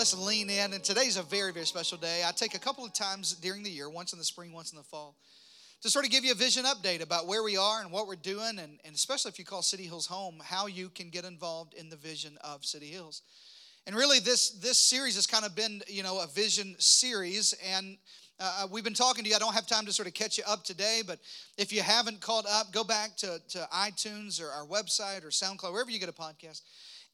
Let's lean in, and today's a very very special day. I take a couple of times during the year, once in the spring, once in the fall, to sort of give you a vision update about where we are and what we're doing, and, and especially if you call City Hills home, how you can get involved in the vision of City Hills. And really, this this series has kind of been you know a vision series, and uh, we've been talking to you. I don't have time to sort of catch you up today, but if you haven't caught up, go back to, to iTunes or our website or SoundCloud, wherever you get a podcast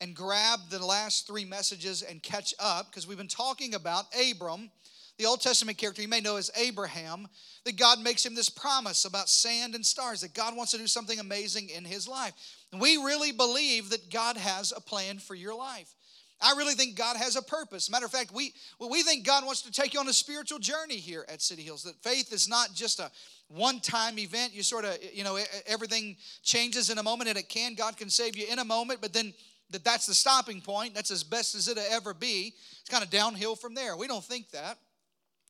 and grab the last three messages and catch up because we've been talking about Abram, the Old Testament character you may know as Abraham, that God makes him this promise about sand and stars, that God wants to do something amazing in his life. We really believe that God has a plan for your life. I really think God has a purpose. Matter of fact, we we think God wants to take you on a spiritual journey here at City Hills. That faith is not just a one-time event. You sort of, you know, everything changes in a moment, and it can. God can save you in a moment, but then that that's the stopping point. That's as best as it'll ever be. It's kind of downhill from there. We don't think that.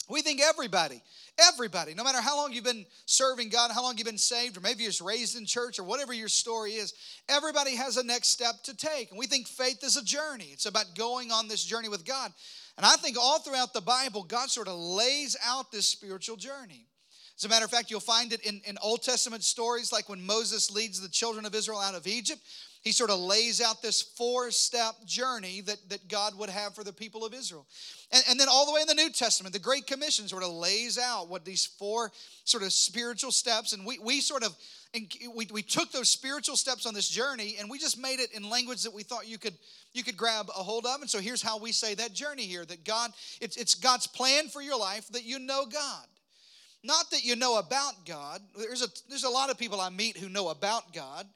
We think everybody, everybody, no matter how long you've been serving God, how long you've been saved, or maybe you're raised in church, or whatever your story is, everybody has a next step to take. And we think faith is a journey. It's about going on this journey with God. And I think all throughout the Bible, God sort of lays out this spiritual journey. As a matter of fact, you'll find it in, in Old Testament stories like when Moses leads the children of Israel out of Egypt he sort of lays out this four step journey that, that God would have for the people of Israel. And, and then all the way in the New Testament, the Great Commission sort of lays out what these four sort of spiritual steps, and we, we sort of we, we took those spiritual steps on this journey and we just made it in language that we thought you could you could grab a hold of. And so here's how we say that journey here that god it's, it's god's plan for your life that you know god. Not that you know about god. There's a there's a lot of people i meet who know about god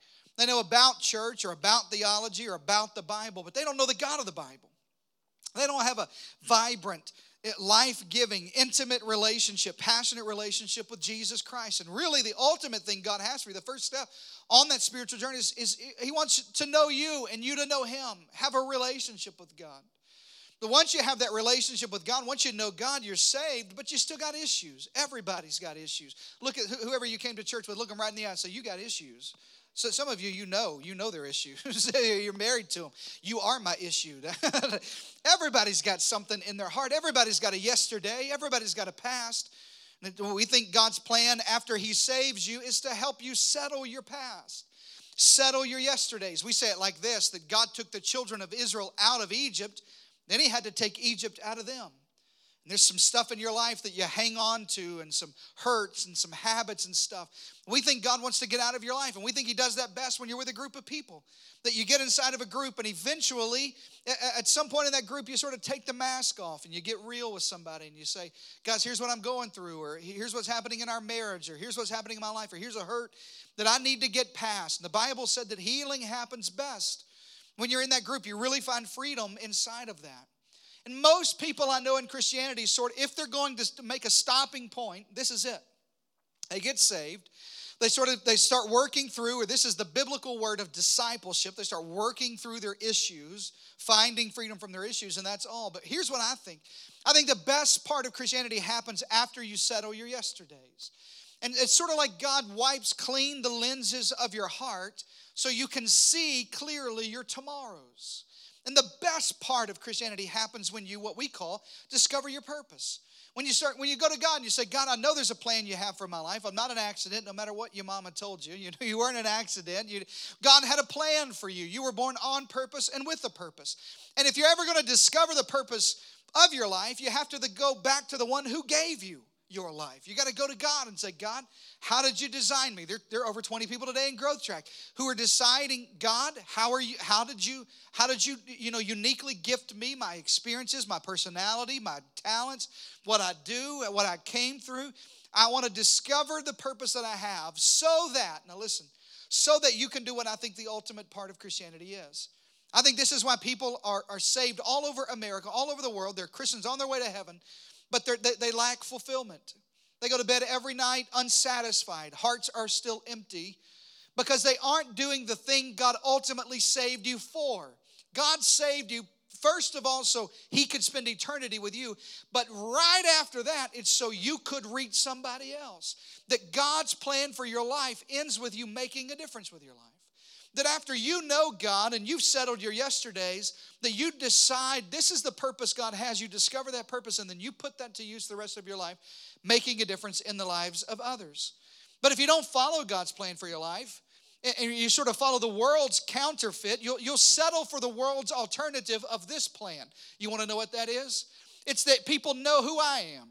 they know about church or about theology or about the Bible, but they don't know the God of the Bible. They don't have a vibrant, eh, life giving, intimate relationship, passionate relationship with Jesus Christ. And really, the ultimate thing God has for you, the first step on that spiritual journey is, is He wants to know you and you to know Him. Have a relationship with God. But once you have that relationship with God, once you know God, you're saved, but you still got issues. Everybody's got issues. Look at whoever you came to church with, look them right in the eye and say, You got issues. So some of you, you know, you know their issues. You're married to them. You are my issue. Everybody's got something in their heart. Everybody's got a yesterday. Everybody's got a past. We think God's plan after He saves you is to help you settle your past, settle your yesterdays. We say it like this that God took the children of Israel out of Egypt, then He had to take Egypt out of them. And there's some stuff in your life that you hang on to, and some hurts and some habits and stuff. We think God wants to get out of your life, and we think He does that best when you're with a group of people. That you get inside of a group, and eventually, at some point in that group, you sort of take the mask off and you get real with somebody, and you say, Guys, here's what I'm going through, or here's what's happening in our marriage, or here's what's happening in my life, or here's a hurt that I need to get past. And the Bible said that healing happens best when you're in that group. You really find freedom inside of that. And most people I know in Christianity, sort of, if they're going to make a stopping point, this is it. They get saved. They sort of they start working through, or this is the biblical word of discipleship. They start working through their issues, finding freedom from their issues, and that's all. But here's what I think. I think the best part of Christianity happens after you settle your yesterdays. And it's sort of like God wipes clean the lenses of your heart so you can see clearly your tomorrows. And the best part of Christianity happens when you, what we call, discover your purpose. When you start, when you go to God and you say, God, I know there's a plan you have for my life. I'm not an accident, no matter what your mama told you. You know, you weren't an accident. You, God had a plan for you. You were born on purpose and with a purpose. And if you're ever going to discover the purpose of your life, you have to go back to the one who gave you your life. You got to go to God and say, God, how did you design me? There, there are over 20 people today in Growth Track who are deciding, God, how are you, how did you, how did you, you know, uniquely gift me my experiences, my personality, my talents, what I do, what I came through. I want to discover the purpose that I have so that, now listen, so that you can do what I think the ultimate part of Christianity is. I think this is why people are, are saved all over America, all over the world. They're Christians on their way to heaven but they, they lack fulfillment. They go to bed every night unsatisfied. Hearts are still empty because they aren't doing the thing God ultimately saved you for. God saved you first of all so he could spend eternity with you but right after that it's so you could reach somebody else that god's plan for your life ends with you making a difference with your life that after you know God and you've settled your yesterdays, that you decide this is the purpose God has. You discover that purpose and then you put that to use the rest of your life, making a difference in the lives of others. But if you don't follow God's plan for your life, and you sort of follow the world's counterfeit, you'll, you'll settle for the world's alternative of this plan. You want to know what that is? It's that people know who I am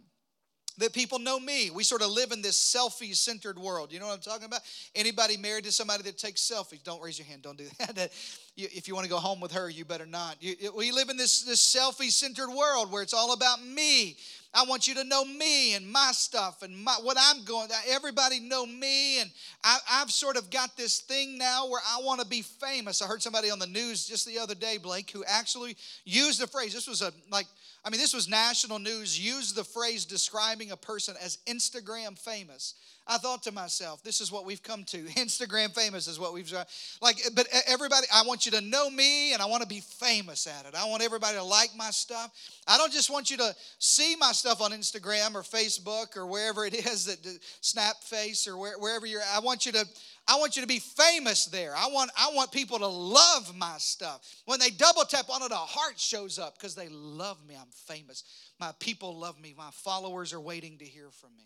that people know me. We sort of live in this selfie centered world. You know what I'm talking about? Anybody married to somebody that takes selfies? Don't raise your hand. Don't do that. if you want to go home with her, you better not. we live in this, this selfie centered world where it's all about me. I want you to know me and my stuff and my, what I'm going. Everybody know me, and I, have sort of got this thing now where I want to be famous. I heard somebody on the news just the other day, Blake, who actually used the phrase. This was a like I mean, this was national news, used the phrase describing a person as Instagram famous. I thought to myself, this is what we've come to. Instagram famous is what we've like. But everybody, I want you to know me, and I want to be famous at it. I want everybody to like my stuff. I don't just want you to see my stuff on Instagram or Facebook or wherever it is that Snapface or where, wherever you're. I want you to. I want you to be famous there. I want, I want people to love my stuff. When they double tap on it, a heart shows up because they love me. I'm famous. My people love me. My followers are waiting to hear from me.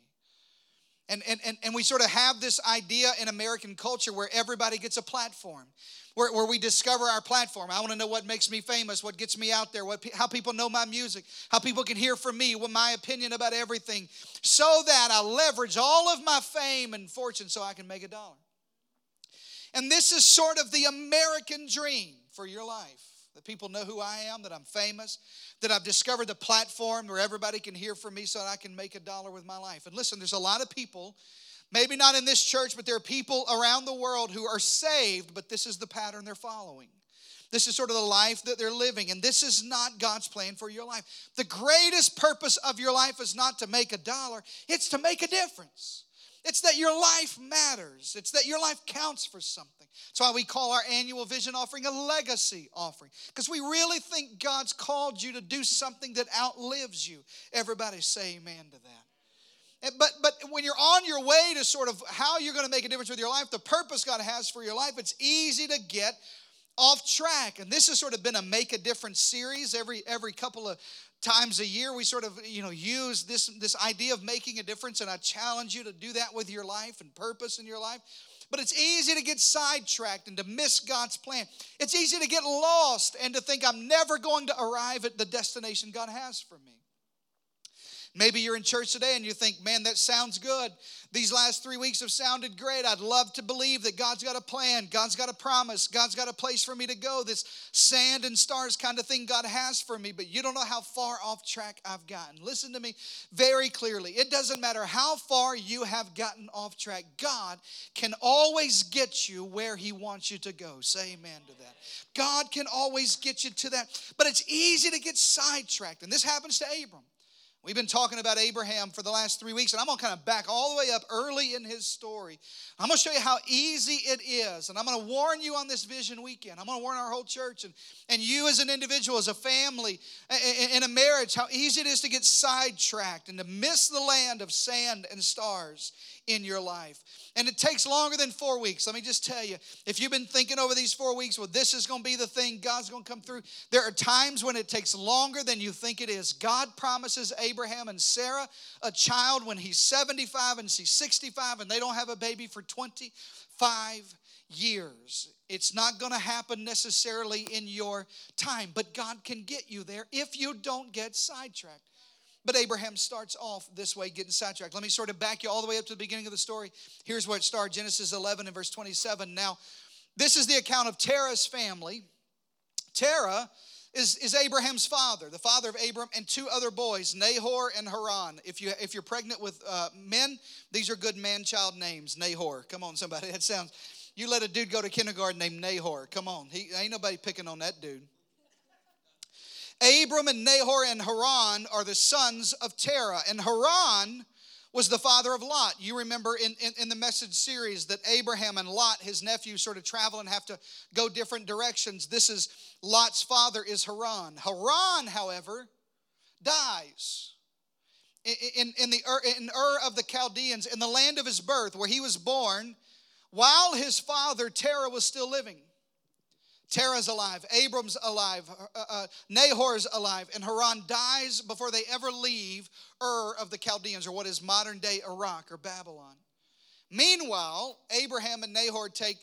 And, and, and, and we sort of have this idea in American culture where everybody gets a platform, where, where we discover our platform. I want to know what makes me famous, what gets me out there, what, how people know my music, how people can hear from me, what my opinion about everything, so that I leverage all of my fame and fortune so I can make a dollar. And this is sort of the American dream for your life that people know who I am, that I'm famous, that I've discovered the platform where everybody can hear from me so that I can make a dollar with my life. And listen, there's a lot of people, maybe not in this church, but there are people around the world who are saved, but this is the pattern they're following. This is sort of the life that they're living, and this is not God's plan for your life. The greatest purpose of your life is not to make a dollar, it's to make a difference. It's that your life matters. It's that your life counts for something. That's why we call our annual vision offering a legacy offering, because we really think God's called you to do something that outlives you. Everybody say amen to that. Eh, but, but when you're on your way to sort of how you're going to make a difference with your life, the purpose God has for your life, it's easy to get off track. And this has sort of been a make a difference series every every couple of times a year we sort of you know use this this idea of making a difference and i challenge you to do that with your life and purpose in your life. But it's easy to get sidetracked and to miss god's plan. It's easy to get lost and to think i'm never going to arrive at the destination god has for me Maybe you're in church today and you think, man, that sounds good. These last three weeks have sounded great. I'd love to believe that God's got a plan, God's got a promise, God's got a place for me to go, this sand and stars kind of thing God has for me, but you don't know how far off track I've gotten. Listen to me very clearly. It doesn't matter how far you have gotten off track, God can always get you where He wants you to go. Say amen to that. God can always get you to that, but it's easy to get sidetracked, and this happens to Abram. We've been talking about Abraham for the last three weeks, and I'm going to kind of back all the way up early in his story. I'm going to show you how easy it is, and I'm going to warn you on this vision weekend. I'm going to warn our whole church and, and you as an individual, as a family, in a marriage, how easy it is to get sidetracked and to miss the land of sand and stars in your life. And it takes longer than four weeks. Let me just tell you if you've been thinking over these four weeks, well, this is going to be the thing, God's going to come through. There are times when it takes longer than you think it is. God promises Abraham and Sarah a child when he's 75 and she's 65, and they don't have a baby for 25 years. It's not going to happen necessarily in your time, but God can get you there if you don't get sidetracked. But Abraham starts off this way, getting sidetracked. Let me sort of back you all the way up to the beginning of the story. Here's where it starts Genesis 11 and verse 27. Now, this is the account of Terah's family. Terah is, is Abraham's father, the father of Abram, and two other boys, Nahor and Haran. If, you, if you're pregnant with uh, men, these are good man child names. Nahor. Come on, somebody. That sounds. You let a dude go to kindergarten named Nahor. Come on. He, ain't nobody picking on that dude. Abram and Nahor and Haran are the sons of Terah. And Haran was the father of Lot. You remember in, in, in, the message series that Abraham and Lot, his nephew, sort of travel and have to go different directions. This is Lot's father is Haran. Haran, however, dies. In, in, the in Ur of the Chaldeans, in the land of his birth, where he was born, while his father Terah was still living. Terah's alive, Abram's alive, uh, uh, Nahor's alive, and Haran dies before they ever leave Ur of the Chaldeans, or what is modern day Iraq or Babylon. Meanwhile, Abraham and Nahor take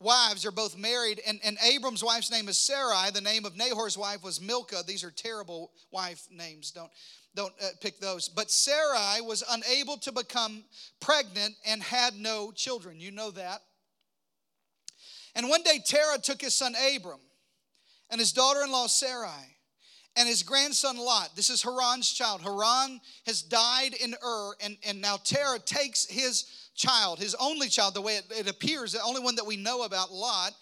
wives, are both married, and, and Abram's wife's name is Sarai. The name of Nahor's wife was Milcah. These are terrible wife names. Don't, don't uh, pick those. But Sarai was unable to become pregnant and had no children. You know that. And one day Terah took his son Abram and his daughter in law Sarai and his grandson Lot. This is Haran's child. Haran has died in Ur, and, and now Terah takes his child, his only child, the way it, it appears, the only one that we know about, Lot,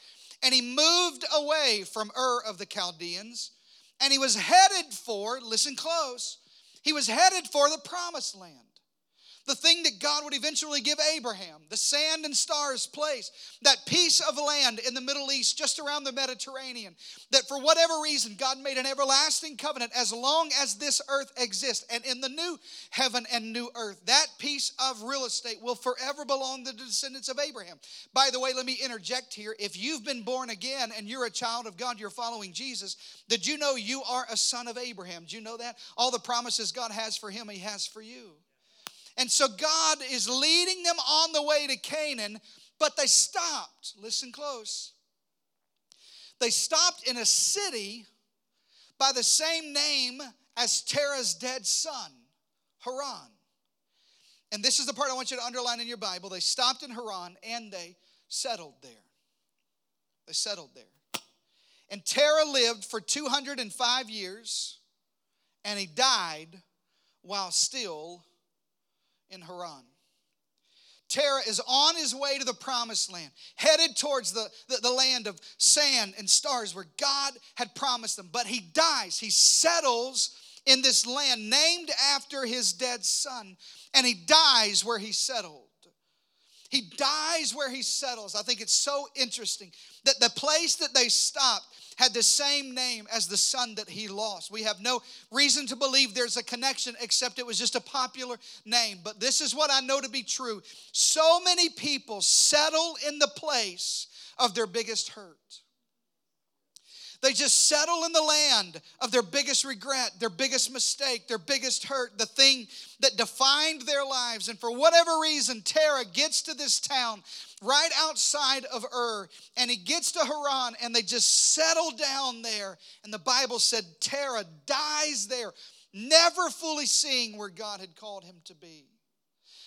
and he moved away from Ur of the Chaldeans, and he was headed for, listen close, he was headed for the promised land the thing that God would eventually give Abraham, the sand and stars place, that piece of land in the Middle East just around the Mediterranean, that for whatever reason God made an everlasting covenant as long as this earth exists. And in the new heaven and new earth, that piece of real estate will forever belong to the descendants of Abraham. By the way, let me interject here. If you've been born again and you're a child of God, you're following Jesus, did you know you are a son of Abraham? Do you know that? All the promises God has for him, he has for you. And so God is leading them on the way to Canaan, but they stopped. Listen close. They stopped in a city by the same name as Terah's dead son, Haran. And this is the part I want you to underline in your Bible. They stopped in Haran and they settled there. They settled there. And Terah lived for 205 years and he died while still in Haran. Terah is on his way to the promised land, headed towards the, the, the, land of sand and stars where God had promised them. But he dies. He settles in this land named after his dead son, and he dies where he settled. He dies where he settles. I think it's so interesting that the place that they stopped had the same name as the son that he lost. We have no reason to believe there's a connection except it was just a popular name. But this is what I know to be true. So many people settle in the place of their biggest hurt. They just settle in the land of their biggest regret, their biggest mistake, their biggest hurt, the thing that defined their lives. And for whatever reason, Terah gets to this town right outside of Ur and he gets to Haran and they just settle down there. And the Bible said Terah dies there, never fully seeing where God had called him to be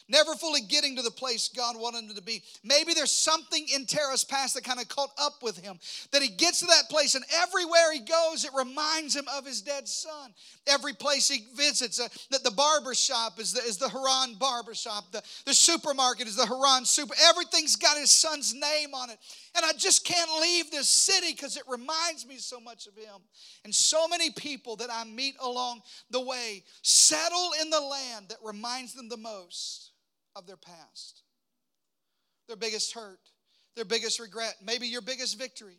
never fully getting to the place God wanted him to be. Maybe there's something in Terah's past that kind of caught up with him, that he gets to that place, and everywhere he goes, it reminds him of his dead son. Every place he visits, uh, that the barber shop is the, is the Haran barber shop, the, the supermarket is the Haran super. Everything's got his son's name on it. And I just can't leave this city because it reminds me so much of him. And so many people that I meet along the way settle in the land that reminds them the most of their past, their biggest hurt, their biggest regret, maybe your biggest victory.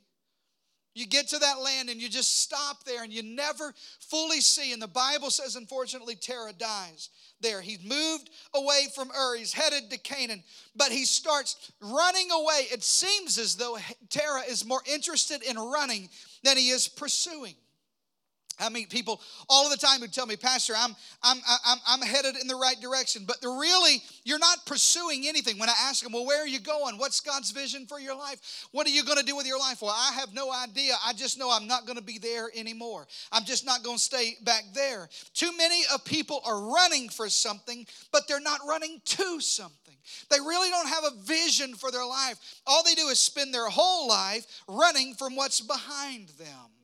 You get to that land and you just stop there and you never fully see. And the Bible says, unfortunately, Terah dies there. He's moved away from Ur, he's headed to Canaan, but he starts running away. It seems as though Terah is more interested in running than he is pursuing. I meet people all the time who tell me, Pastor, I'm, I'm, I'm, I'm headed in the right direction. But really, you're not pursuing anything. When I ask them, well, where are you going? What's God's vision for your life? What are you going to do with your life? Well, I have no idea. I just know I'm not going to be there anymore. I'm just not going to stay back there. Too many of people are running for something, but they're not running to something. They really don't have a vision for their life. All they do is spend their whole life running from what's behind them.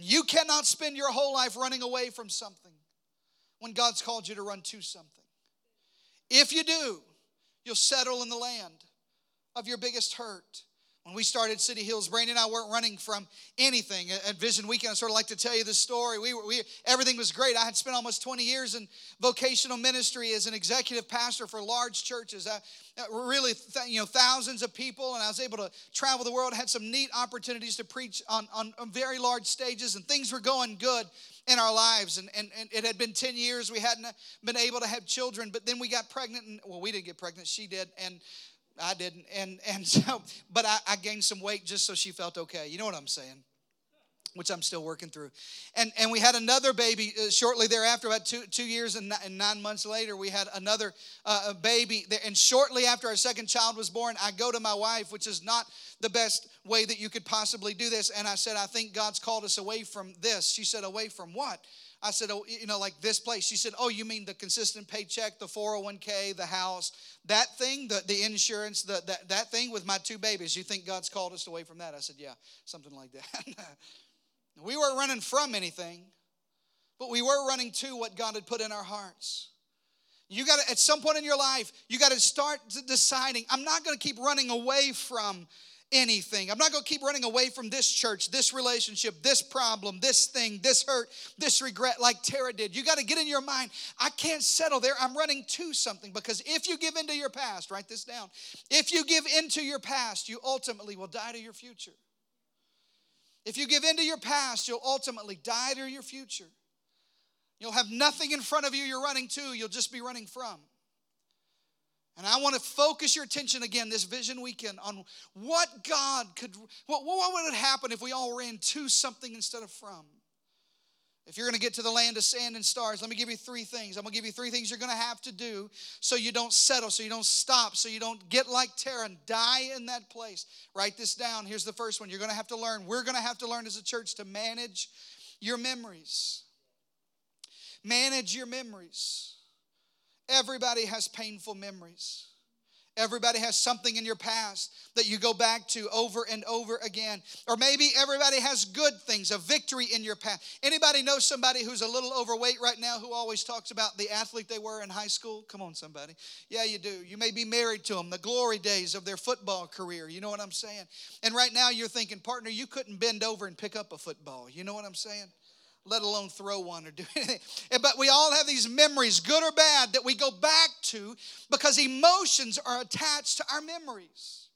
You cannot spend your whole life running away from something when God's called you to run to something. If you do, you'll settle in the land of your biggest hurt. When we started City Hills, Brandon and I weren't running from anything. At Vision Weekend, I sort of like to tell you this story. We, were, we everything was great. I had spent almost 20 years in vocational ministry as an executive pastor for large churches. I, really, you know, thousands of people, and I was able to travel the world. Had some neat opportunities to preach on, on, on very large stages, and things were going good in our lives. And, and, and it had been 10 years. We hadn't been able to have children, but then we got pregnant. And, well, we didn't get pregnant. She did. And I didn't. And and so, but I, I gained some weight just so she felt okay. You know what I'm saying? Which I'm still working through. And and we had another baby uh, shortly thereafter, about two two years and, and nine months later, we had another uh, baby. And shortly after our second child was born, I go to my wife, which is not the best way that you could possibly do this. And I said, I think God's called us away from this. She said, Away from what? I said, oh, you know, like this place. She said, oh, you mean the consistent paycheck, the 401k, the house, that thing, the, the insurance, the, that, that thing with my two babies. You think God's called us away from that? I said, yeah, something like that. we weren't running from anything, but we were running to what God had put in our hearts. You got to, at some point in your life, you got to start deciding, I'm not going to keep running away from anything. I'm not going to keep running away from this church, this relationship, this problem, this thing, this hurt, this regret, like Terah did. You got to get in your mind, I can't settle there. I'm running to something because if you give into your past, write this down. If you give into your past, you ultimately will die to your future. If you give into your past, you'll ultimately die to your future. You'll have nothing in front of you you're running to, you'll just be running from. And I want to focus your attention again this vision weekend on what God could, what, what would happen if we all ran to something instead of from? If you're going to get to the land of sand and stars, let me give you three things. I'm going to give you three things you're going to have to do so you don't settle, so you don't stop, so you don't get like Terah and die in that place. Write this down. Here's the first one. You're going to have to learn. We're going to have to learn as a church to manage your memories. Manage your memories. Everybody has painful memories. Everybody has something in your past that you go back to over and over again. Or maybe everybody has good things, a victory in your past. Anybody know somebody who's a little overweight right now who always talks about the athlete they were in high school? Come on, somebody. Yeah, you do. You may be married to them, the glory days of their football career. You know what I'm saying? And right now you're thinking, partner, you couldn't bend over and pick up a football. You know what I'm saying? Let alone throw one or do anything. But we all have these memories, good or bad, that we go back to because emotions are attached to our memories.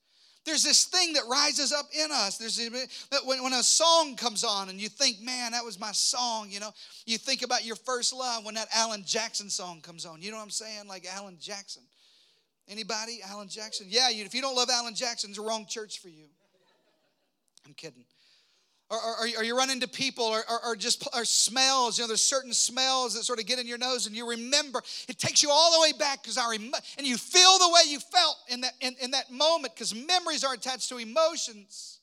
There's this thing that rises up in us. There's that when, when a song comes on and you think, man, that was my song, you know, you think about your first love when that Alan Jackson song comes on. You know what I'm saying? Like Alan Jackson. Anybody? Alan Jackson? Yeah, you, if you don't love Alan Jackson, it's the wrong church for you. I'm kidding or, or, or you run into people or, or, or, just or smells you know there's certain smells that sort of get in your nose and you remember. It takes you all the way back because i rem- and you feel the way you felt in that in, in that moment because memories are attached to emotions.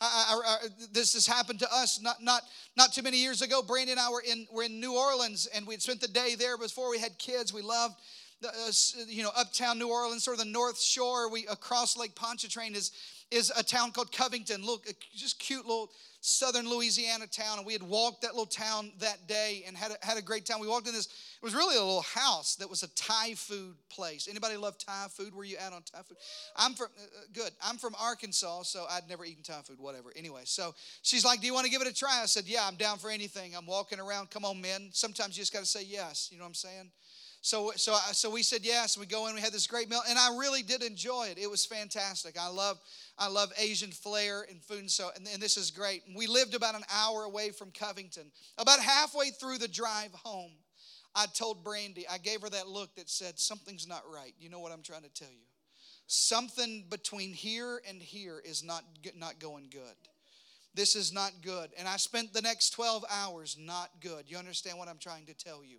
I, I, I, this has happened to us not not not too many years ago. Brandy and i were in were in new orleans and we'd spent the day there before we had kids. We loved uh, you know uptown new orleans sort of the north shore we across lake pontchartrain is is a town called covington look just cute little southern Louisiana town, and we had walked that little town that day and had a, had a great time. We walked in this, it was really a little house that was a Thai food place. Anybody love Thai food? Where you at on Thai food? I'm from, uh, uh, good, I'm from Arkansas, so I'd never eaten Thai food, whatever. Anyway, so she's like, do you want to give it a try? I said, yeah, I'm down for anything. I'm walking around, come on, men. Sometimes you just got to say yes, you know what I'm saying? So, so, uh, so we said yes. We go in. We had this great meal, and I really did enjoy it. It was fantastic. I love, I love Asian flair and food, and so and, and this is great. We lived about an hour away from Covington. About halfway through the drive home, I told Brandy. I gave her that look that said something's not right. You know what I'm trying to tell you? Something between here and here is not not going good. This is not good. And I spent the next 12 hours not good. You understand what I'm trying to tell you?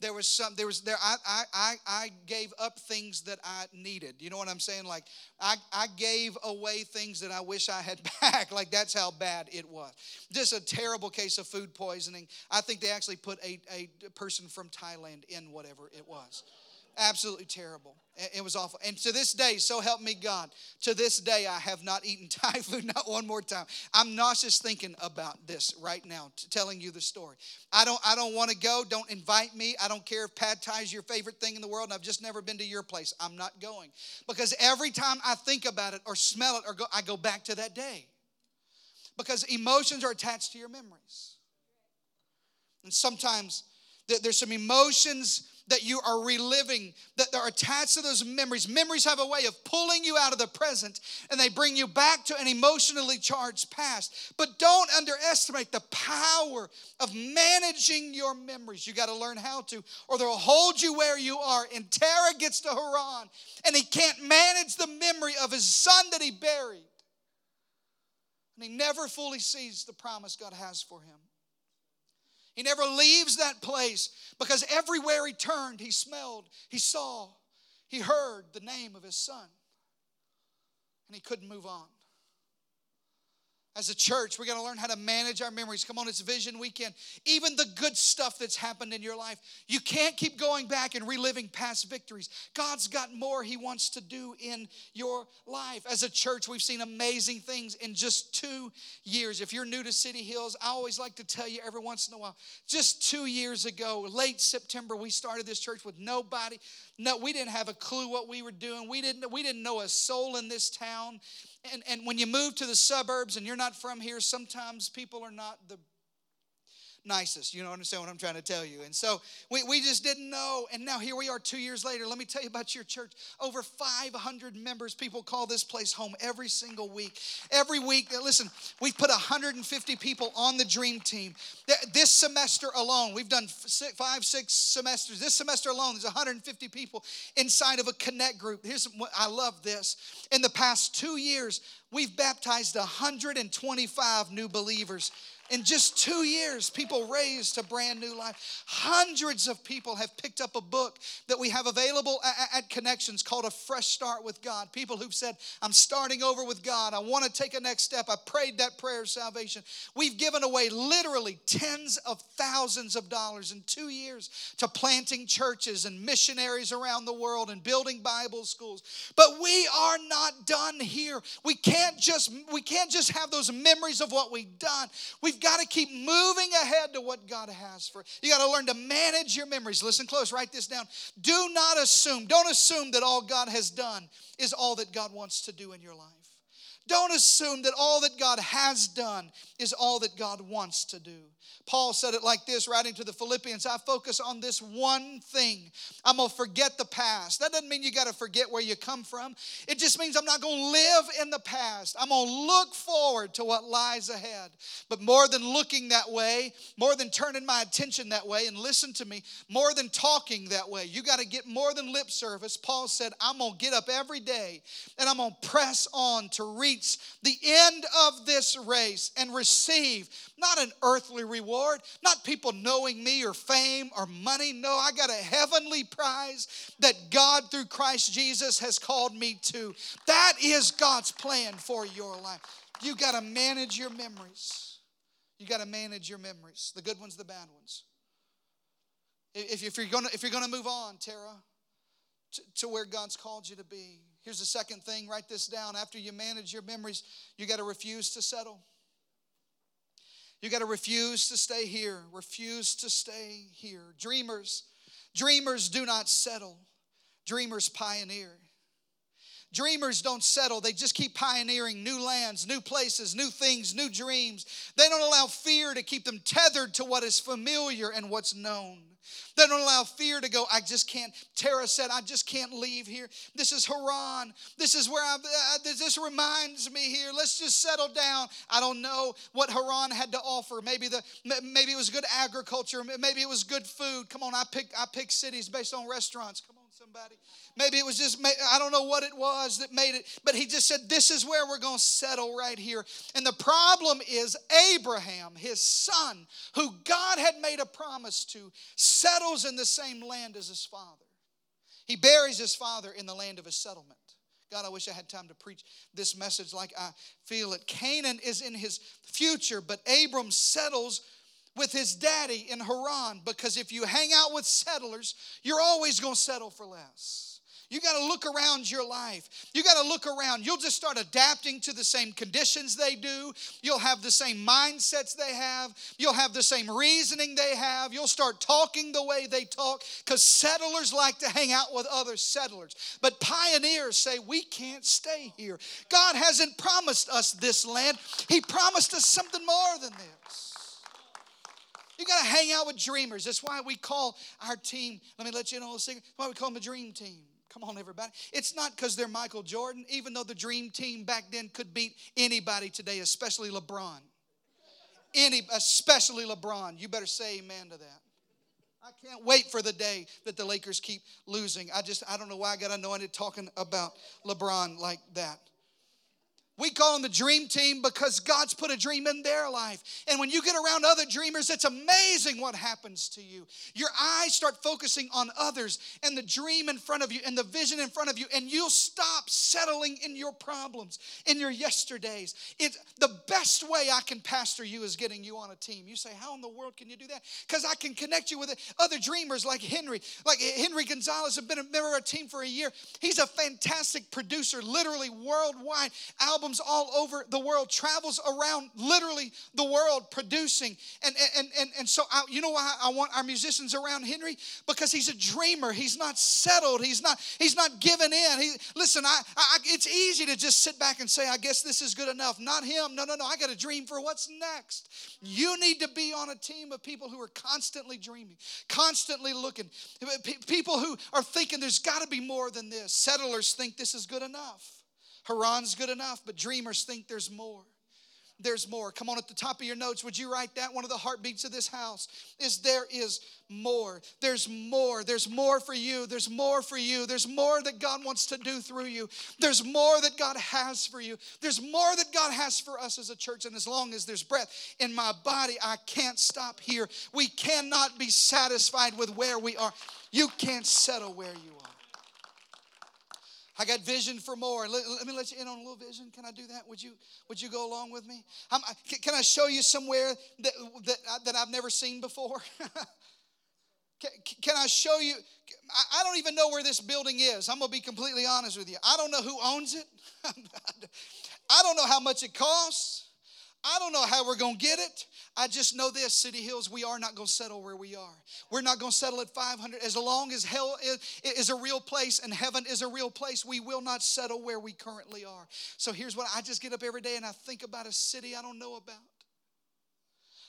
There was some, there was, there, I, I, I, I gave up things that I needed. You know what I'm saying? Like, I, I gave away things that I wish I had back. like, that's how bad it was. Just a terrible case of food poisoning. I think they actually put a, a person from Thailand in whatever it was. Absolutely terrible. It was awful. And to this day, so help me God, to this day, I have not eaten Thai food, not one more time. I'm nauseous thinking about this right now, telling you the story. I don't, I don't want to go. Don't invite me. I don't care if pad thai is your favorite thing in the world and I've just never been to your place. I'm not going. Because every time I think about it or smell it or go, I go back to that day. Because emotions are attached to your memories. And sometimes there's some emotions that you are reliving, that they're attached to those memories. Memories have a way of pulling you out of the present and they bring you back to an emotionally charged past. But don't underestimate the power of managing your memories. You got to learn how to, or they'll hold you where you are. And Terah gets to Haran and he can't manage the memory of his son that he buried. And he never fully sees the promise God has for him. He never leaves that place because everywhere he turned, he smelled, he saw, he heard the name of his son. And he couldn't move on. As a church, we're to learn how to manage our memories. Come on, it's Vision Weekend. Even the good stuff that's happened in your life, you can't keep going back and reliving past victories. God's got more He wants to do in your life. As a church, we've seen amazing things in just two years. If you're new to City Hills, I always like to tell you every once in a while, just two years ago, late September, we started this church with nobody. No, we didn't have a clue what we were doing. We didn't, we didn't know a soul in this town. And, and when you move to the suburbs and you're not from here, sometimes people are not the nicest. You know, understand what I'm trying to tell you. And so we, we just didn't know. And now here we are two years later. Let me tell you about your church. Over 500 members. People call this place home every single week. Every week, uh, listen, we've put 150 people on the dream team. This semester alone, we've done five, six semesters. This semester alone, there's 150 people inside of a connect group. Here's what I love this. In the past two years, we've baptized 125 new believers in just two years, people raised a brand new life. Hundreds of people have picked up a book that we have available at, Connections called A Fresh Start with God. People who've said, I'm starting over with God. I want to take a next step. I prayed that prayer of salvation. We've given away literally tens of thousands of dollars in two years to planting churches and missionaries around the world and building Bible schools. But we are not done here. We can't just we can't just have those memories of what we've done. We've We've got to keep moving ahead to what God has for you. got to learn to manage your memories. Listen close, write this down. Do not assume, don't assume that all God has done is all that God wants to do in your life. Don't assume that all that God has done is all that God wants to do. Paul said it like this, writing to the Philippians I focus on this one thing. I'm going to forget the past. That doesn't mean you got to forget where you come from, it just means I'm not going to live in the past. I'm going to look forward to what lies ahead. But more than looking that way, more than turning my attention that way, and listen to me, more than talking that way, you got to get more than lip service. Paul said, I'm going to get up every day and I'm going to press on to reach the end of this race and receive not an earthly reward, not people knowing me or fame or money. No, I got a heavenly prize that God through Christ Jesus has called me to. That is God's plan for your life. You got to manage your memories. You got to manage your memories, the good ones, the bad ones. If, if you're gonna move on, Terah, to, to where God's called you to be. Here's the second thing. Write this down. After you manage your memories, you got to refuse to settle. You got to refuse to stay here, refuse to stay here. Dreamers, dreamers do not settle, dreamers pioneer. Dreamers don't settle. They just keep pioneering new lands, new places, new things, new dreams. They don't allow fear to keep them tethered to what is familiar and what's known. They don't allow fear to go, I just can't. Terah said, I just can't leave here. This is Haran. This is where I, uh, this reminds me here. Let's just settle down. I don't know what Haran had to offer. Maybe, the, maybe it was good agriculture. Maybe it was good food. Come on, I pick, I pick cities based on restaurants. Come somebody. Maybe it was just, I don't know what it was that made it, but he just said, This is where we're going to settle right here. And the problem is, Abraham, his son, who God had made a promise to, settles in the same land as his father. He buries his father in the land of his settlement. God, I wish I had time to preach this message like I feel it. Canaan is in his future, but Abram settles with his daddy in Haran because if you hang out with settlers, you're always going to settle for less. You got to look around your life. You got to look around. You'll just start adapting to the same conditions they do. You'll have the same mindsets they have. You'll have the same reasoning they have. You'll start talking the way they talk because settlers like to hang out with other settlers. But pioneers say, We can't stay here. God hasn't promised us this land, He promised us something more than this. You got to hang out with dreamers. That's why we call our team, let me let you know a little secret, why we call them the dream team. Come on, everybody. It's not because they're Michael Jordan, even though the dream team back then could beat anybody today, especially LeBron. Any, especially LeBron. You better say amen to that. I can't wait for the day that the Lakers keep losing. I just, I don't know why I got anointed talking about LeBron like that. We call them the dream team because God's put a dream in their life. And when you get around other dreamers, it's amazing what happens to you. Your eyes start focusing on others and the dream in front of you and the vision in front of you, and you'll stop settling in your problems, in your yesterdays. It's the best way I can pastor you is getting you on a team. You say, How in the world can you do that? Because I can connect you with other dreamers like Henry. Like Henry Gonzalez, have been a member of our team for a year. He's a fantastic producer, literally worldwide album albums all over the world, travels around literally the world producing. And, and, and, and so, I, you know why I want our musicians around Henry? Because he's a dreamer. He's not settled. He's not, he's not given in. He, listen, I, I, it's easy to just sit back and say, I guess this is good enough. Not him. No, no, no. I got a dream for what's next. You need to be on a team of people who are constantly dreaming, constantly looking. People who are thinking there's got to be more than this. Settlers think this is good enough. Haran's good enough, but dreamers think there's more. There's more. Come on, at the top of your notes, would you write that? One of the heartbeats of this house is there is more. There's more. There's more for you. There's more for you. There's more that God wants to do through you. There's more that God has for you. There's more that God has for us as a church. And as long as there's breath in my body, I can't stop here. We cannot be satisfied with where we are. You can't settle where you are. I got vision for more. Let, let, me let you in on a little vision. Can I do that? Would you Would you go along with me? I'm, can I show you somewhere that that, that I've never seen before? can, can, I show you? I, I don't even know where this building is. I'm gonna be completely honest with you. I don't know who owns it. I don't know how much it costs. I don't know how we're going to get it. I just know this City Hills, we are not going to settle where we are. We're not going to settle at 500. As long as hell is, is, a real place and heaven is a real place, we will not settle where we currently are. So here's what I just get up every day and I think about a city I don't know about.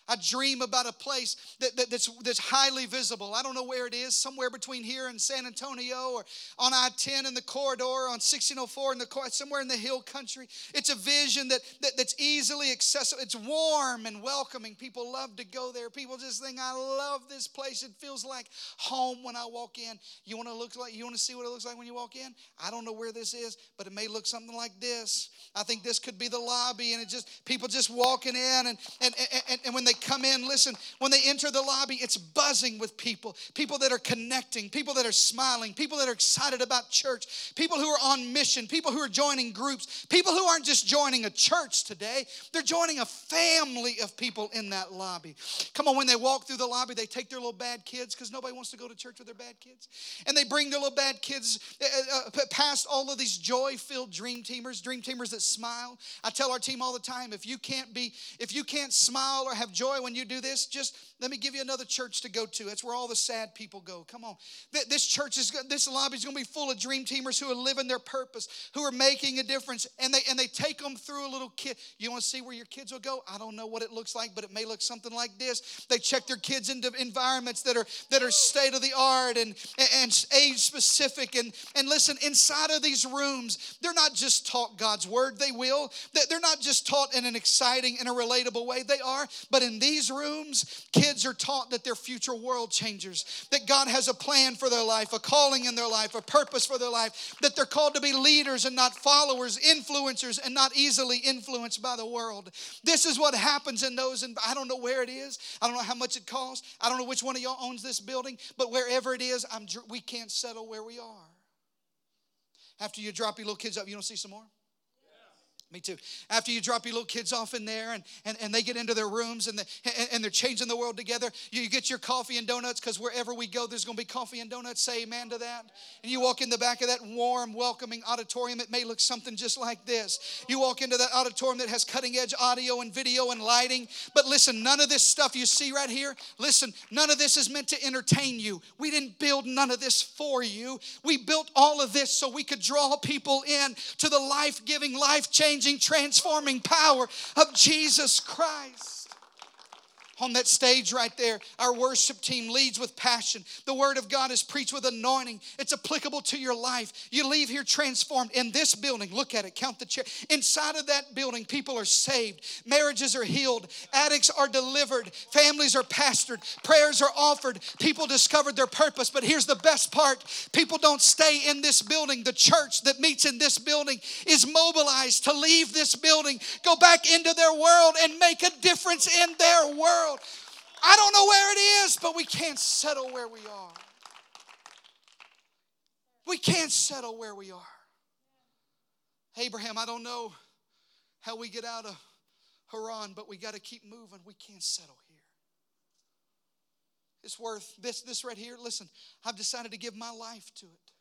I dream about a place that, that, that's, that's highly visible. I don't know where it is, somewhere between here and San Antonio or on I 10 in the corridor, on 1604 in the corridor, somewhere in the hill country. It's a vision that, that, that's easily accessible. It's warm and welcoming. People love to go there. People just think, I love this place. It feels like home when I walk in. You want to look like, you want to see what it looks like when you walk in? I don't know where this is, but it may look something like this. I think this could be the lobby, and it just people just walking in, and and, and, and when they come in, listen, when they enter the lobby, it's buzzing with people, people that are connecting, people that are smiling, people that are excited about church, people who are on mission, people who are joining groups, people who aren't just joining a church today, they're joining a family of people in that lobby. Come on, when they walk through the lobby, they take their little bad kids because nobody wants to go to church with their bad kids, and they bring their little bad kids uh, uh, past all of these joy-filled dream teamers, dream teamers that smile. I tell our team all the time, if you can't be, if you can't smile or have joy when you do this, just let me give you another church to go to. That's where all the sad people go. Come on. This church is this lobby is going to be full of dream teamers who are living their purpose, who are making a difference, and they and they take them through a little kid. You want to see where your kids will go? I don't know what it looks like, but it may look something like this. They check their kids into environments that are that are state of the art and and age specific. And and listen, inside of these rooms, they're not just taught God's word. They will. They're not just taught in an exciting and a relatable way. They are, but in these rooms, kids kids are taught that they're future world changers, that God has a plan for their life, a calling in their life, a purpose for their life, that they're called to be leaders and not followers, influencers, and not easily influenced by the world. This is what happens in those, and I don't know where it is. I don't know how much it costs. I don't know which one of y'all owns this building, but wherever it is, I'm, we can't settle where we are. After you drop your little kids up, you don't see some more? Me too. After you drop your little kids off in there and, and, and they get into their rooms and, they, and they're changing the world together, you get your coffee and donuts because wherever we go, there's going to be coffee and donuts. Say amen to that. And you walk in the back of that warm, welcoming auditorium. It may look something just like this. You walk into that auditorium that has cutting edge audio and video and lighting. But listen, none of this stuff you see right here, listen, none of this is meant to entertain you. We didn't build none of this for you. We built all of this so we could draw people in to the life giving, life changing changing, transforming power of Jesus Christ. On that stage right there. Our worship team leads with passion. The Word of God is preached with anointing. It's applicable to your life. You leave here transformed. In this building, look at it, count the chair. Inside of that building, people are saved, marriages are healed, addicts are delivered, families are pastored, prayers are offered, people discovered their purpose. But here's the best part people don't stay in this building. The church that meets in this building is mobilized to leave this building, go back into their world, and make a difference in their world. I don't know where it is, but we can't settle where we are. We can't settle where we are. Abraham, I don't know how we get out of Haran, but we got to keep moving. We can't settle here. It's worth this this right here. Listen, I've decided to give my life to it.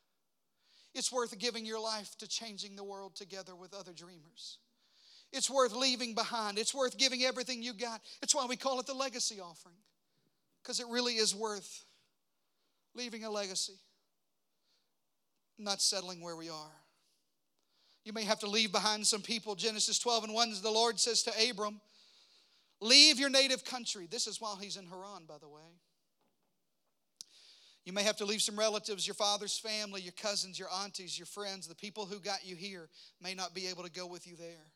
It's worth giving your life to changing the world together with other dreamers. It's worth leaving behind. It's worth giving everything you got. It's why we call it the legacy offering, because it really is worth leaving a legacy, not settling where we are. You may have to leave behind some people. Genesis 12 and 1, the Lord says to Abram, Leave your native country. This is while he's in Haran, by the way. You may have to leave some relatives, your father's family, your cousins, your aunties, your friends, the people who got you here may not be able to go with you there.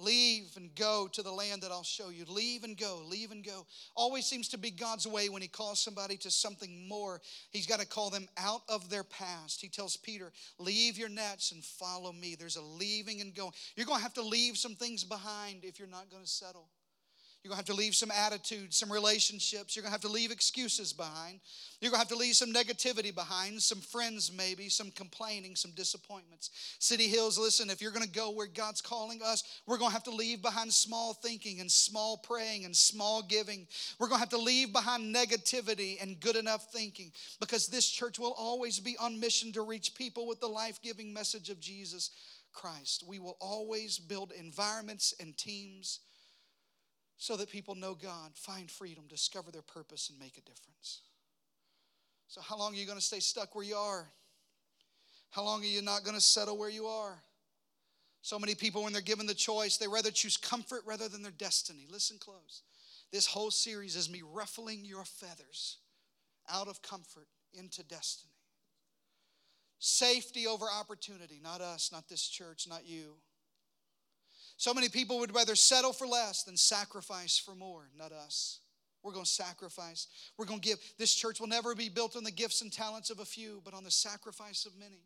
Leave and go to the land that I'll show you. Leave and go, leave and go. Always seems to be God's way when He calls somebody to something more. He's got to call them out of their past. He tells Peter, Leave your nets and follow me. There's a leaving and going. You're going to have to leave some things behind if you're not going to settle. You're going to have to leave some attitudes, some relationships. You're going to have to leave excuses behind. You're going to have to leave some negativity behind, some friends, maybe, some complaining, some disappointments. City Hills, listen, if you're going to go where God's calling us, we're going to have to leave behind small thinking and small praying and small giving. We're going to have to leave behind negativity and good enough thinking because this church will always be on mission to reach people with the life giving message of Jesus Christ. We will always build environments and teams so that people know God, find freedom, discover their purpose, and make a difference. So, how long are you going to stay stuck where you are? How long are you not going to settle where you are? So many people, when they're given the choice, they rather choose comfort rather than their destiny. Listen close. This whole series is me ruffling your feathers out of comfort into destiny. Safety over opportunity, not us, not this church, not you. So many people would rather settle for less than sacrifice for more, not us. We're going to sacrifice. We're going to give. This church will never be built on the gifts and talents of a few, but on the sacrifice of many.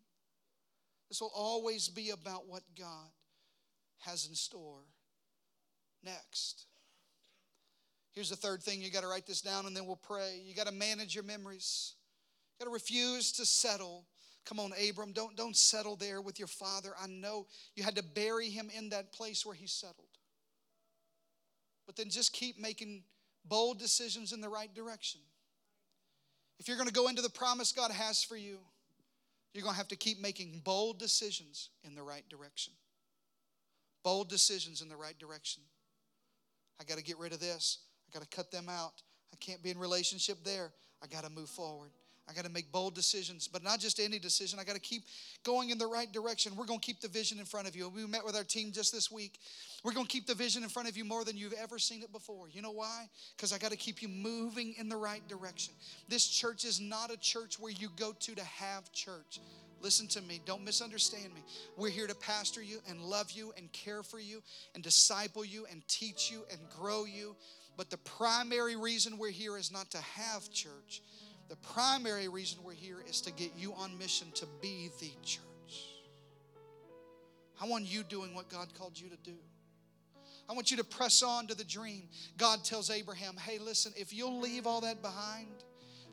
This will always be about what God has in store next. Here's the third thing you got to write this down and then we'll pray. You got to manage your memories. You got to refuse to settle Come on, Abram, don't, don't settle there with your father. I know you had to bury him in that place where he settled. But then just keep making bold decisions in the right direction. If you're going to go into the promise God has for you, you're going to have to keep making bold decisions in the right direction. Bold decisions in the right direction. I got to get rid of this. I got to cut them out. I can't be in relationship there. I got to move forward. I got to make bold decisions, but not just any decision. I got to keep going in the right direction. We're going to keep the vision in front of you. We met with our team just this week. We're going to keep the vision in front of you more than you've ever seen it before. You know why? Because I got to keep you moving in the right direction. This church is not a church where you go to to have church. Listen to me. Don't misunderstand me. We're here to pastor you and love you and care for you and disciple you and teach you and grow you. But the primary reason we're here is not to have church the primary reason we're here is to get you on mission to be the church. I want you doing what God called you to do. I want you to press on to the dream. God tells Abraham, hey, listen, if you'll leave all that behind,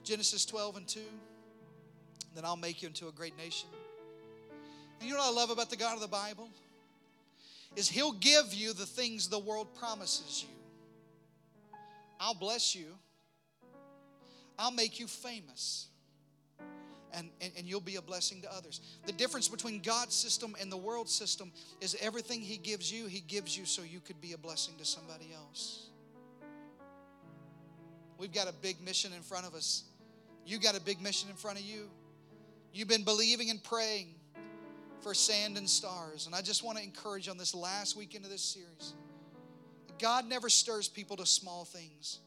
Genesis 12 and 2, then I'll make you into a great nation. And you know what I love about the God of the Bible? Is He'll give you the things the world promises you. I'll bless you I'll make you famous. And, and, and, you'll be a blessing to others. The difference between God's system and the world system is everything He gives you, He gives you so you could be a blessing to somebody else. We've got a big mission in front of us. You got a big mission in front of you. You've been believing and praying for sand and stars. And I just want to encourage on this last weekend of this series God never stirs people to small things.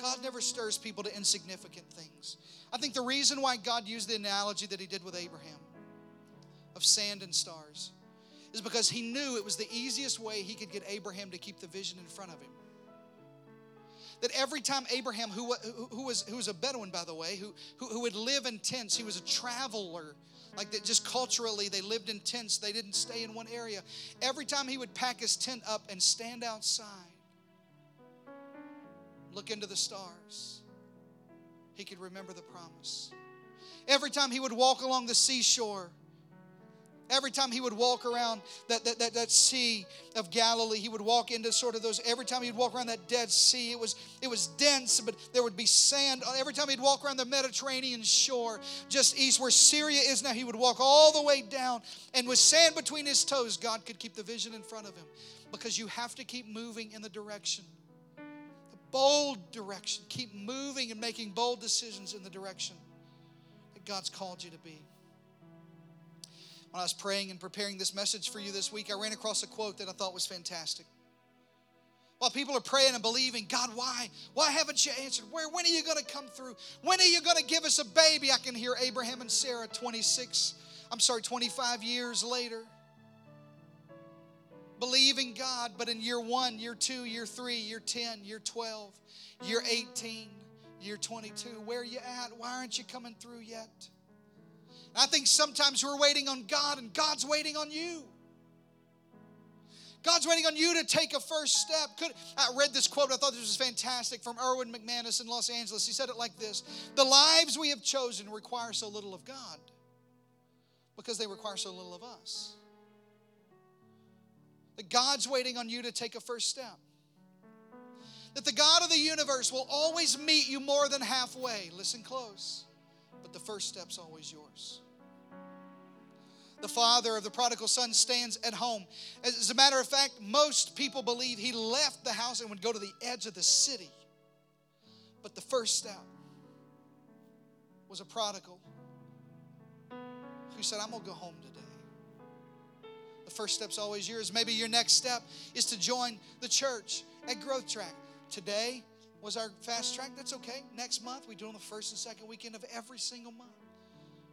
God never stirs people to insignificant things. I think the reason why God used the analogy that He did with Abraham of sand and stars is because He knew it was the easiest way He could get Abraham to keep the vision in front of him. That every time Abraham, who, who, was, who was a Bedouin, by the way, who, who, who would live in tents, he was a traveler like that just culturally they lived in tents they didn't stay in one area every time he would pack his tent up and stand outside look into the stars he could remember the promise every time he would walk along the seashore Every time he would walk around that, that, that, that sea of Galilee, he would walk into sort of those, every time he'd walk around that Dead Sea, it was, it was dense, but there would be sand. Every time he'd walk around the Mediterranean shore, just east where Syria is now, he would walk all the way down. And with sand between his toes, God could keep the vision in front of him because you have to keep moving in the direction bold direction. Keep moving and making bold decisions in the direction that God's called you to be when I was praying and preparing this message for you this week, I ran across a quote that I thought was fantastic. While people are praying and believing, God, why? Why haven't you answered? Where? When are you going to come through? When are you going to give us a baby? I can hear Abraham and Sarah 26, I'm sorry, 25 years later. Believing God, but in year one, year two, year three, year 10, year 12, year 18, year 22, where are you at? Why aren't you coming through yet? I think sometimes we're waiting on God and God's waiting on you. God's waiting on you to take a first step. Could, I read this quote, I thought this was fantastic from Erwin McManus in Los Angeles. He said it like this The lives we have chosen require so little of God because they require so little of us. That God's waiting on you to take a first step. That the God of the universe will always meet you more than halfway. Listen close but the first step's always yours. The father of the prodigal son stands at home. As a matter of fact, most people believe he left the house and would go to the edge of the city. But the first step was a prodigal who said, I'm going to go home today. The first step's always yours. Maybe your next step is to join the church at Growth Track. Today, was our fast track. That's okay. Next month, we do on the first and second weekend of every single month.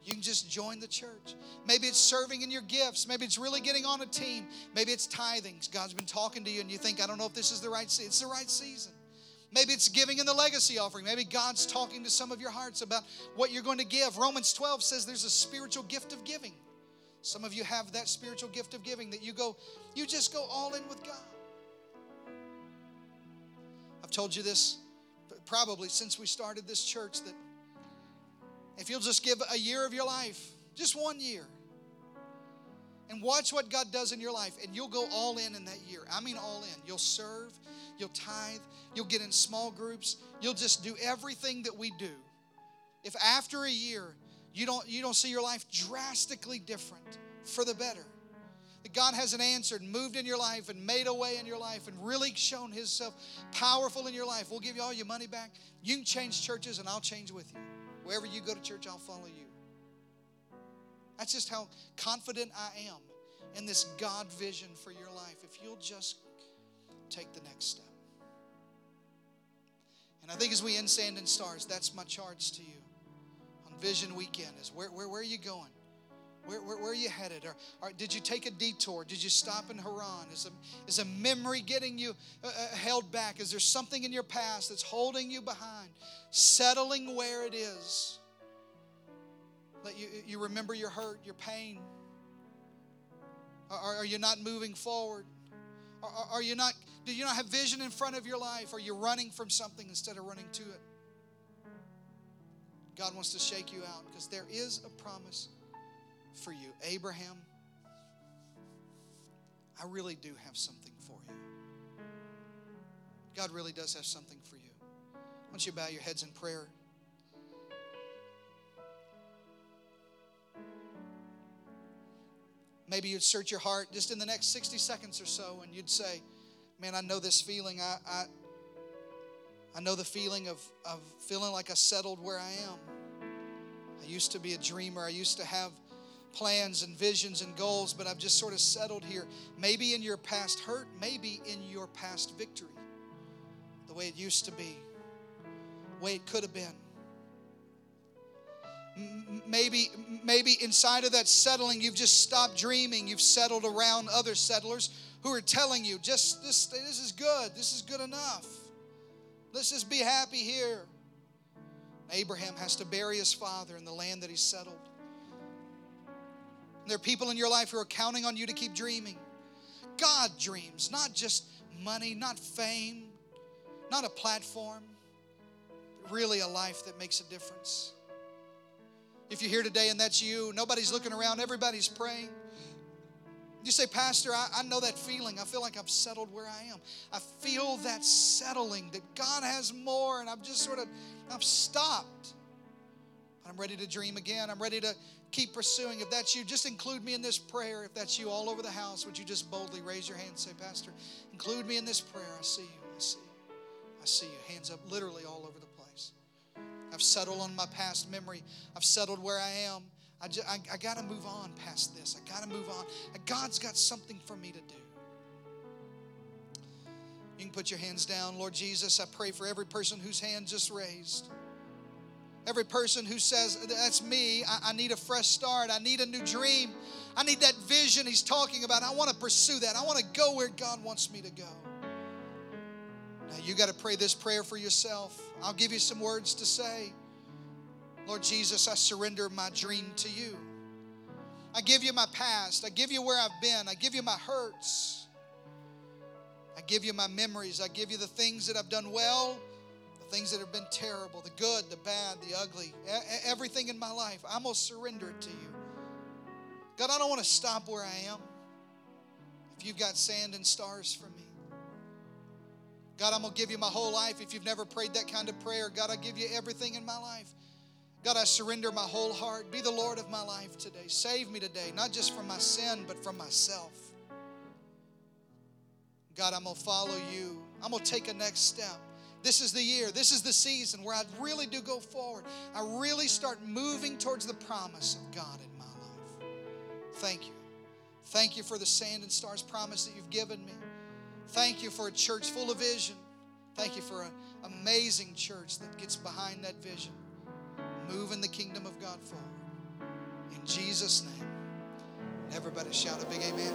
You can just join the church. Maybe it's serving in your gifts. Maybe it's really getting on a team. Maybe it's tithing. God's been talking to you and you think, I don't know if this is the right season. It's the right season. Maybe it's giving in the legacy offering. Maybe God's talking to some of your hearts about what you're going to give. Romans 12 says there's a spiritual gift of giving. Some of you have that spiritual gift of giving that you go, you just go all in with God. I've told you this probably since we started this church that if you'll just give a year of your life, just one year, and watch what God does in your life, and you'll go all in in that year. I mean, all in. You'll serve, you'll tithe, you'll get in small groups, you'll just do everything that we do. If after a year you don't you don't see your life drastically different for the better, that God hasn't answered, moved in your life, and made a way in your life, and really shown Himself powerful in your life, we'll give you all your money back. You can change churches, and I'll change with you. Wherever you go to church, I'll follow you. That's just how confident I am in this God vision for your life. If you'll just take the next step. And I think as we end Sand and Stars, that's my charge to you Vision Weekend is where, where, where are you going? Where, where, where, are you headed? Or, or, did you take a detour? Did you stop in Haran? Is a, is a memory getting you uh, uh, held back? Is there something in your past that's holding you behind? Settling where it is. Let you, you remember your hurt, your pain. Are, are you not moving forward? Are, are you not, do you not have vision in front of your life? Are you running from something instead of running to it? God wants to shake you out because there is a promise for you. Abraham, I really do have something for you. God really does have something for you. I want you bow your heads in prayer. Maybe you'd search your heart just in the next 60 seconds or so and you'd say, Man, I know this feeling. I, I, I know the feeling of, of feeling like I settled where I am. I used to be a dreamer. I used to have plans and visions and goals, but I've just sort of settled here. Maybe in your past hurt, maybe in your past victory, the way it used to be, the way it could have been. Maybe, maybe inside of that settling, you've just stopped dreaming. You've settled around other settlers who are telling you, just this, this is good. This is good enough. Let's just be happy here. Abraham has to bury his father in the land that he settled. And there are people in your life who are counting on you to keep dreaming. God dreams, not just money, not fame, not a platform, but really a life that makes a difference. If you're here today and that's you, nobody's looking around, everybody's praying. You say, Pastor, I, I, know that feeling. I feel like I've settled where I am. I feel that settling, that God has more, and I've just sort of, I've stopped. I'm ready to dream again. I'm ready to keep pursuing. If that's you, just include me in this prayer. If that's you all over the house, would you just boldly raise your hand and say, Pastor, include me in this prayer. I see you. I see you. I see you. Hands up literally all over the place. I've settled on my past memory. I've settled where I am. I, just, I, I got to move on past this. I got to move on. God's got something for me to do. You can put your hands down. Lord Jesus, I pray for every person whose hand just raised. Every person who says, That's me, I, I, need a fresh start, I need a new dream, I need that vision he's talking about. I want to pursue that. I want to go where God wants me to go. Now, you got to pray this prayer for yourself. I'll give you some words to say. Lord Jesus, I surrender my dream to you. I give you my past. I give you where I've been. I give you my hurts. I give you my memories. I give you the things that I've done well the things that have been terrible, the good, the bad, the ugly, everything in my life. I'm going to surrender it to you. God, I don't want to stop where I am. If you've got sand and stars for me, God, I'm going to give you my whole life. If you've never prayed that kind of prayer, God, I give you everything in my life. God, I surrender my whole heart. Be the Lord of my life today. Save me today, not just from my sin, but from myself. God, I'm going to follow you. I'm going to take a next step. This is the year, this is the season where I really do go forward. I really start moving towards the promise of God in my life. Thank you. Thank you for the sand and stars promise that you've given me. Thank you for a church full of vision. Thank you for an amazing church that gets behind that vision, moving the kingdom of God forward. In Jesus' name. Everybody shout a big amen.